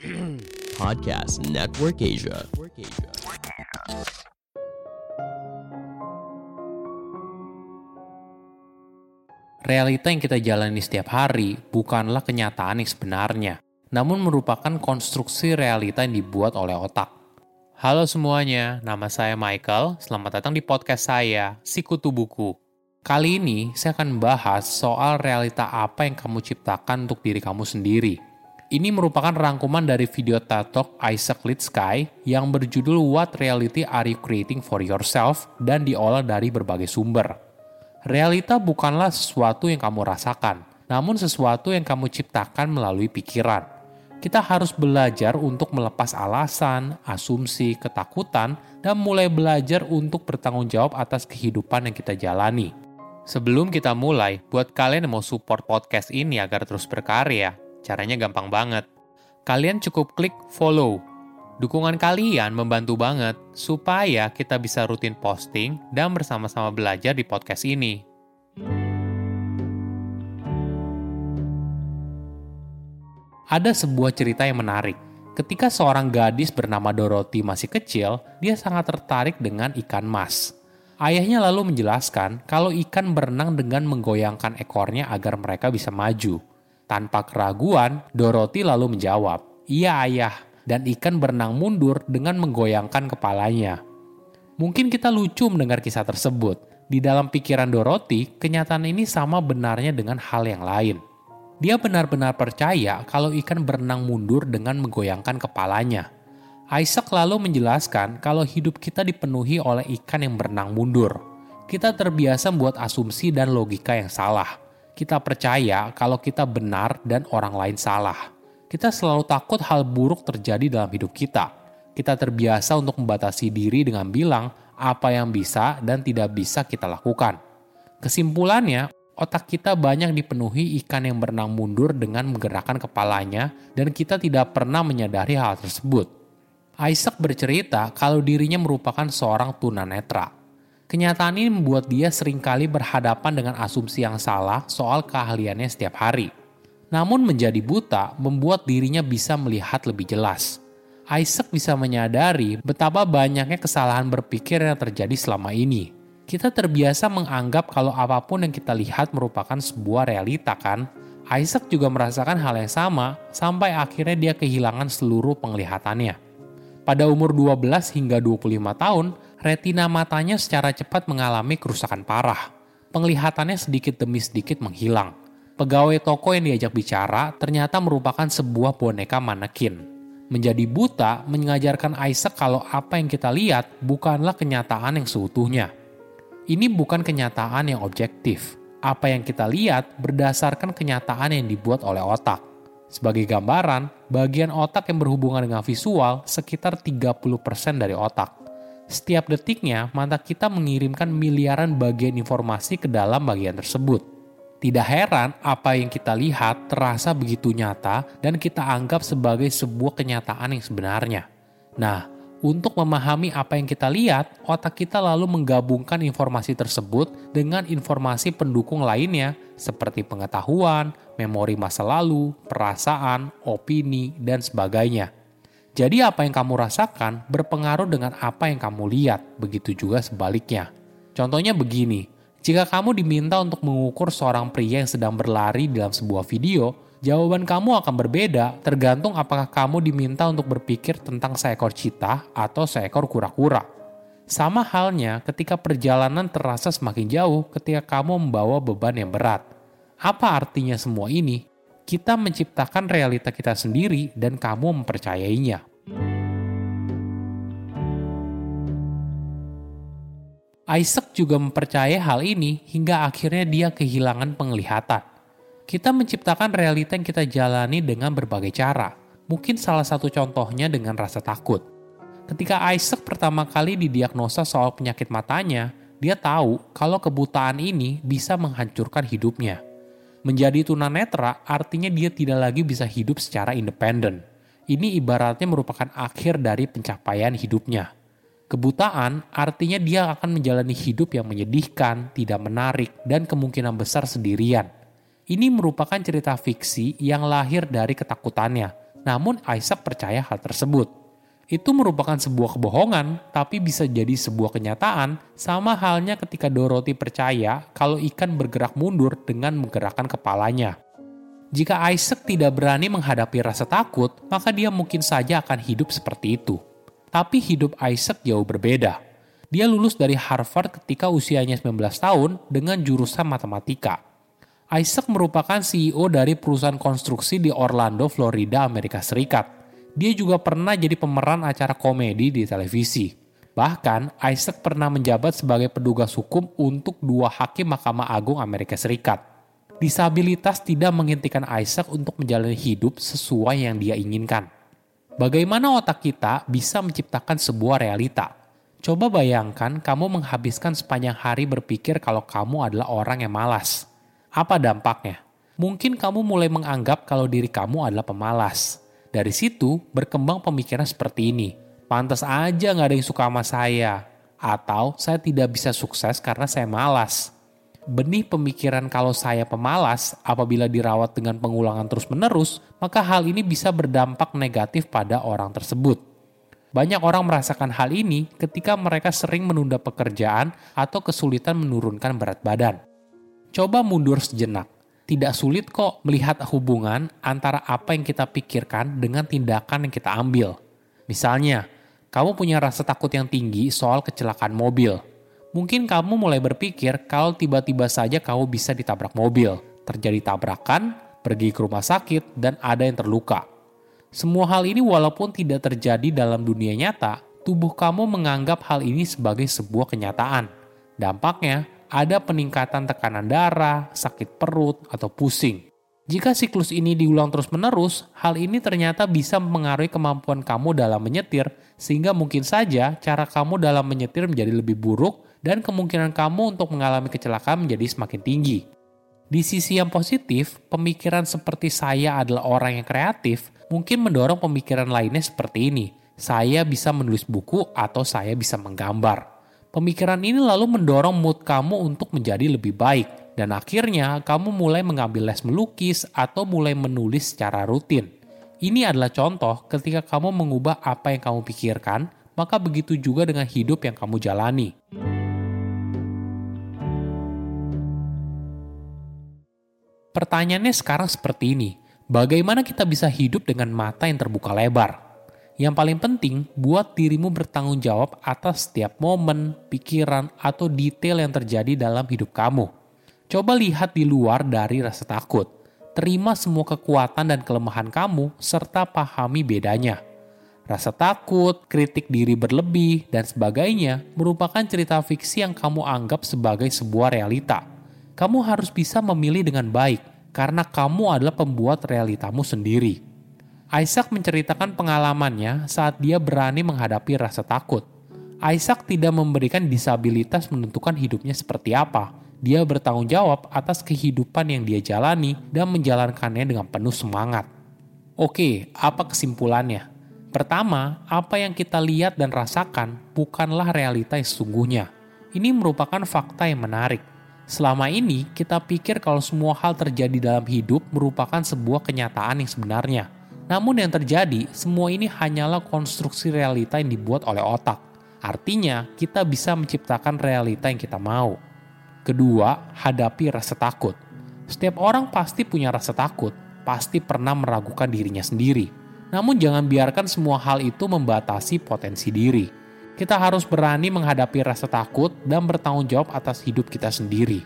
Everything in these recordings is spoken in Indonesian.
Podcast Network Asia. Realita yang kita jalani setiap hari bukanlah kenyataan yang sebenarnya, namun merupakan konstruksi realita yang dibuat oleh otak. Halo semuanya, nama saya Michael. Selamat datang di podcast saya, Sikutu Buku. Kali ini saya akan membahas soal realita apa yang kamu ciptakan untuk diri kamu sendiri. Ini merupakan rangkuman dari video TED Talk Isaac Litsky yang berjudul What Reality Are You Creating for Yourself dan diolah dari berbagai sumber. Realita bukanlah sesuatu yang kamu rasakan, namun sesuatu yang kamu ciptakan melalui pikiran. Kita harus belajar untuk melepas alasan, asumsi, ketakutan, dan mulai belajar untuk bertanggung jawab atas kehidupan yang kita jalani. Sebelum kita mulai, buat kalian yang mau support podcast ini agar terus berkarya, caranya gampang banget. Kalian cukup klik follow Dukungan kalian membantu banget supaya kita bisa rutin posting dan bersama-sama belajar di podcast ini. Ada sebuah cerita yang menarik. Ketika seorang gadis bernama Dorothy masih kecil, dia sangat tertarik dengan ikan mas. Ayahnya lalu menjelaskan kalau ikan berenang dengan menggoyangkan ekornya agar mereka bisa maju. Tanpa keraguan, Dorothy lalu menjawab, "Iya, ayah, dan ikan berenang mundur dengan menggoyangkan kepalanya. Mungkin kita lucu mendengar kisah tersebut. Di dalam pikiran Dorothy, kenyataan ini sama benarnya dengan hal yang lain. Dia benar-benar percaya kalau ikan berenang mundur dengan menggoyangkan kepalanya. Isaac lalu menjelaskan kalau hidup kita dipenuhi oleh ikan yang berenang mundur. Kita terbiasa membuat asumsi dan logika yang salah. Kita percaya kalau kita benar dan orang lain salah kita selalu takut hal buruk terjadi dalam hidup kita. Kita terbiasa untuk membatasi diri dengan bilang apa yang bisa dan tidak bisa kita lakukan. Kesimpulannya, otak kita banyak dipenuhi ikan yang berenang mundur dengan menggerakkan kepalanya dan kita tidak pernah menyadari hal tersebut. Isaac bercerita kalau dirinya merupakan seorang tunanetra. Kenyataan ini membuat dia sering kali berhadapan dengan asumsi yang salah soal keahliannya setiap hari. Namun menjadi buta membuat dirinya bisa melihat lebih jelas. Isaac bisa menyadari betapa banyaknya kesalahan berpikir yang terjadi selama ini. Kita terbiasa menganggap kalau apa pun yang kita lihat merupakan sebuah realita kan? Isaac juga merasakan hal yang sama sampai akhirnya dia kehilangan seluruh penglihatannya. Pada umur 12 hingga 25 tahun, retina matanya secara cepat mengalami kerusakan parah. Penglihatannya sedikit demi sedikit menghilang pegawai toko yang diajak bicara ternyata merupakan sebuah boneka manekin. Menjadi buta mengajarkan Isaac kalau apa yang kita lihat bukanlah kenyataan yang seutuhnya. Ini bukan kenyataan yang objektif. Apa yang kita lihat berdasarkan kenyataan yang dibuat oleh otak. Sebagai gambaran, bagian otak yang berhubungan dengan visual sekitar 30% dari otak. Setiap detiknya, mata kita mengirimkan miliaran bagian informasi ke dalam bagian tersebut tidak heran apa yang kita lihat terasa begitu nyata dan kita anggap sebagai sebuah kenyataan yang sebenarnya. Nah, untuk memahami apa yang kita lihat, otak kita lalu menggabungkan informasi tersebut dengan informasi pendukung lainnya seperti pengetahuan, memori masa lalu, perasaan, opini, dan sebagainya. Jadi apa yang kamu rasakan berpengaruh dengan apa yang kamu lihat, begitu juga sebaliknya. Contohnya begini, jika kamu diminta untuk mengukur seorang pria yang sedang berlari dalam sebuah video, jawaban kamu akan berbeda tergantung apakah kamu diminta untuk berpikir tentang seekor cita atau seekor kura-kura. Sama halnya ketika perjalanan terasa semakin jauh ketika kamu membawa beban yang berat. Apa artinya semua ini? Kita menciptakan realita kita sendiri dan kamu mempercayainya. Isaac juga mempercayai hal ini hingga akhirnya dia kehilangan penglihatan. Kita menciptakan realita yang kita jalani dengan berbagai cara. Mungkin salah satu contohnya dengan rasa takut. Ketika Isaac pertama kali didiagnosa soal penyakit matanya, dia tahu kalau kebutaan ini bisa menghancurkan hidupnya. Menjadi tunanetra artinya dia tidak lagi bisa hidup secara independen. Ini ibaratnya merupakan akhir dari pencapaian hidupnya. Kebutaan artinya dia akan menjalani hidup yang menyedihkan, tidak menarik, dan kemungkinan besar sendirian. Ini merupakan cerita fiksi yang lahir dari ketakutannya, Namun Isaac percaya hal tersebut. Itu merupakan sebuah kebohongan, tapi bisa jadi sebuah kenyataan, sama halnya ketika Dorothy percaya kalau ikan bergerak mundur dengan menggerakkan kepalanya. Jika Isaac tidak berani menghadapi rasa takut, maka dia mungkin saja akan hidup seperti itu. Tapi hidup Isaac jauh berbeda. Dia lulus dari Harvard ketika usianya 19 tahun dengan jurusan matematika. Isaac merupakan CEO dari perusahaan konstruksi di Orlando, Florida, Amerika Serikat. Dia juga pernah jadi pemeran acara komedi di televisi. Bahkan, Isaac pernah menjabat sebagai petugas hukum untuk dua hakim Mahkamah Agung Amerika Serikat. Disabilitas tidak menghentikan Isaac untuk menjalani hidup sesuai yang dia inginkan. Bagaimana otak kita bisa menciptakan sebuah realita? Coba bayangkan kamu menghabiskan sepanjang hari berpikir kalau kamu adalah orang yang malas. Apa dampaknya? Mungkin kamu mulai menganggap kalau diri kamu adalah pemalas. Dari situ berkembang pemikiran seperti ini. Pantas aja nggak ada yang suka sama saya. Atau saya tidak bisa sukses karena saya malas. Benih pemikiran kalau saya pemalas apabila dirawat dengan pengulangan terus-menerus, maka hal ini bisa berdampak negatif pada orang tersebut. Banyak orang merasakan hal ini ketika mereka sering menunda pekerjaan atau kesulitan menurunkan berat badan. Coba mundur sejenak. Tidak sulit kok melihat hubungan antara apa yang kita pikirkan dengan tindakan yang kita ambil. Misalnya, kamu punya rasa takut yang tinggi soal kecelakaan mobil. Mungkin kamu mulai berpikir kalau tiba-tiba saja kamu bisa ditabrak mobil, terjadi tabrakan, pergi ke rumah sakit, dan ada yang terluka. Semua hal ini walaupun tidak terjadi dalam dunia nyata, tubuh kamu menganggap hal ini sebagai sebuah kenyataan. Dampaknya, ada peningkatan tekanan darah, sakit perut, atau pusing. Jika siklus ini diulang terus-menerus, hal ini ternyata bisa mempengaruhi kemampuan kamu dalam menyetir, sehingga mungkin saja cara kamu dalam menyetir menjadi lebih buruk dan kemungkinan kamu untuk mengalami kecelakaan menjadi semakin tinggi. Di sisi yang positif, pemikiran seperti saya adalah orang yang kreatif mungkin mendorong pemikiran lainnya seperti ini. Saya bisa menulis buku atau saya bisa menggambar. Pemikiran ini lalu mendorong mood kamu untuk menjadi lebih baik dan akhirnya kamu mulai mengambil les melukis atau mulai menulis secara rutin. Ini adalah contoh ketika kamu mengubah apa yang kamu pikirkan, maka begitu juga dengan hidup yang kamu jalani. Pertanyaannya sekarang seperti ini, bagaimana kita bisa hidup dengan mata yang terbuka lebar? Yang paling penting, buat dirimu bertanggung jawab atas setiap momen, pikiran, atau detail yang terjadi dalam hidup kamu. Coba lihat di luar dari rasa takut. Terima semua kekuatan dan kelemahan kamu, serta pahami bedanya. Rasa takut, kritik diri berlebih, dan sebagainya merupakan cerita fiksi yang kamu anggap sebagai sebuah realita kamu harus bisa memilih dengan baik karena kamu adalah pembuat realitamu sendiri. Isaac menceritakan pengalamannya saat dia berani menghadapi rasa takut. Isaac tidak memberikan disabilitas menentukan hidupnya seperti apa. Dia bertanggung jawab atas kehidupan yang dia jalani dan menjalankannya dengan penuh semangat. Oke, apa kesimpulannya? Pertama, apa yang kita lihat dan rasakan bukanlah realita yang sesungguhnya. Ini merupakan fakta yang menarik Selama ini, kita pikir kalau semua hal terjadi dalam hidup merupakan sebuah kenyataan yang sebenarnya. Namun yang terjadi, semua ini hanyalah konstruksi realita yang dibuat oleh otak. Artinya, kita bisa menciptakan realita yang kita mau. Kedua, hadapi rasa takut. Setiap orang pasti punya rasa takut, pasti pernah meragukan dirinya sendiri. Namun jangan biarkan semua hal itu membatasi potensi diri kita harus berani menghadapi rasa takut dan bertanggung jawab atas hidup kita sendiri.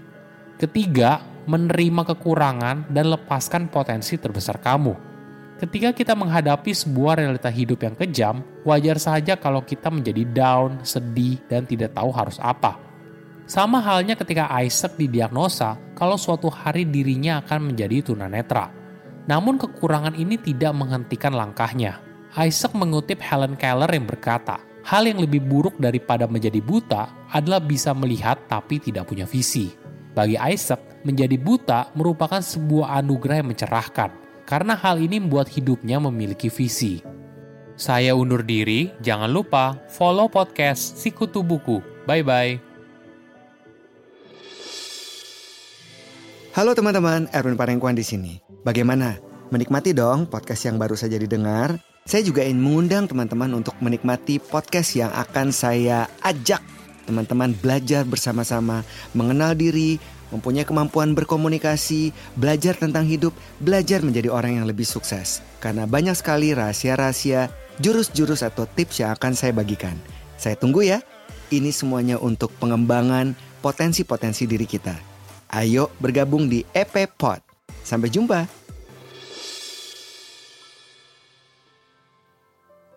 Ketiga, menerima kekurangan dan lepaskan potensi terbesar kamu. Ketika kita menghadapi sebuah realita hidup yang kejam, wajar saja kalau kita menjadi down, sedih, dan tidak tahu harus apa. Sama halnya ketika Isaac didiagnosa kalau suatu hari dirinya akan menjadi tunanetra. Namun kekurangan ini tidak menghentikan langkahnya. Isaac mengutip Helen Keller yang berkata, Hal yang lebih buruk daripada menjadi buta adalah bisa melihat tapi tidak punya visi. Bagi Isaac, menjadi buta merupakan sebuah anugerah yang mencerahkan, karena hal ini membuat hidupnya memiliki visi. Saya undur diri, jangan lupa follow podcast Sikutu Buku. Bye-bye. Halo teman-teman, Erwin Parengkuan di sini. Bagaimana? Menikmati dong podcast yang baru saja didengar. Saya juga ingin mengundang teman-teman untuk menikmati podcast yang akan saya ajak teman-teman belajar bersama-sama, mengenal diri, mempunyai kemampuan berkomunikasi, belajar tentang hidup, belajar menjadi orang yang lebih sukses. Karena banyak sekali rahasia-rahasia, jurus-jurus atau tips yang akan saya bagikan. Saya tunggu ya. Ini semuanya untuk pengembangan potensi-potensi diri kita. Ayo bergabung di EP Pod. Sampai jumpa.